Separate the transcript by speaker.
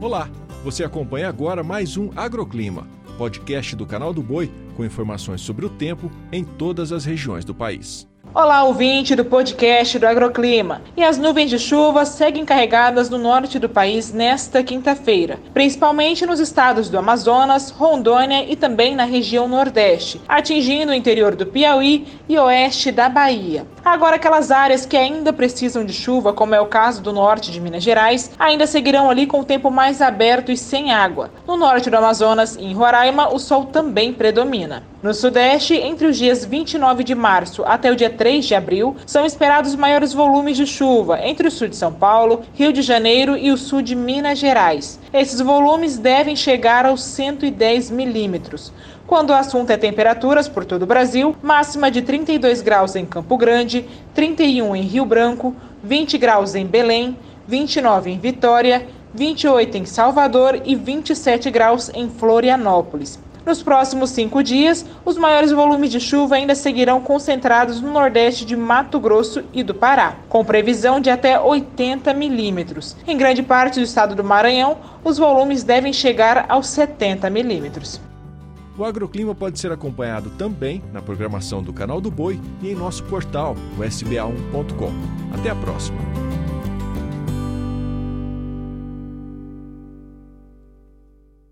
Speaker 1: Olá, você acompanha agora mais um Agroclima, podcast do canal do Boi com informações sobre o tempo em todas as regiões do país.
Speaker 2: Olá, ouvinte do podcast do Agroclima. E as nuvens de chuva seguem carregadas no norte do país nesta quinta-feira, principalmente nos estados do Amazonas, Rondônia e também na região Nordeste, atingindo o interior do Piauí e oeste da Bahia. Agora, aquelas áreas que ainda precisam de chuva, como é o caso do norte de Minas Gerais, ainda seguirão ali com o tempo mais aberto e sem água. No norte do Amazonas e em Roraima, o sol também predomina. No Sudeste, entre os dias 29 de março até o dia 3 de abril, são esperados maiores volumes de chuva entre o sul de São Paulo, Rio de Janeiro e o sul de Minas Gerais. Esses volumes devem chegar aos 110 milímetros. Quando o assunto é temperaturas por todo o Brasil, máxima de 32 graus em Campo Grande, 31 em Rio Branco, 20 graus em Belém, 29 em Vitória, 28 em Salvador e 27 graus em Florianópolis. Nos próximos cinco dias, os maiores volumes de chuva ainda seguirão concentrados no nordeste de Mato Grosso e do Pará, com previsão de até 80 milímetros. Em grande parte do estado do Maranhão, os volumes devem chegar aos 70 milímetros.
Speaker 1: O agroclima pode ser acompanhado também na programação do Canal do Boi e em nosso portal, o sba1.com. Até a próxima!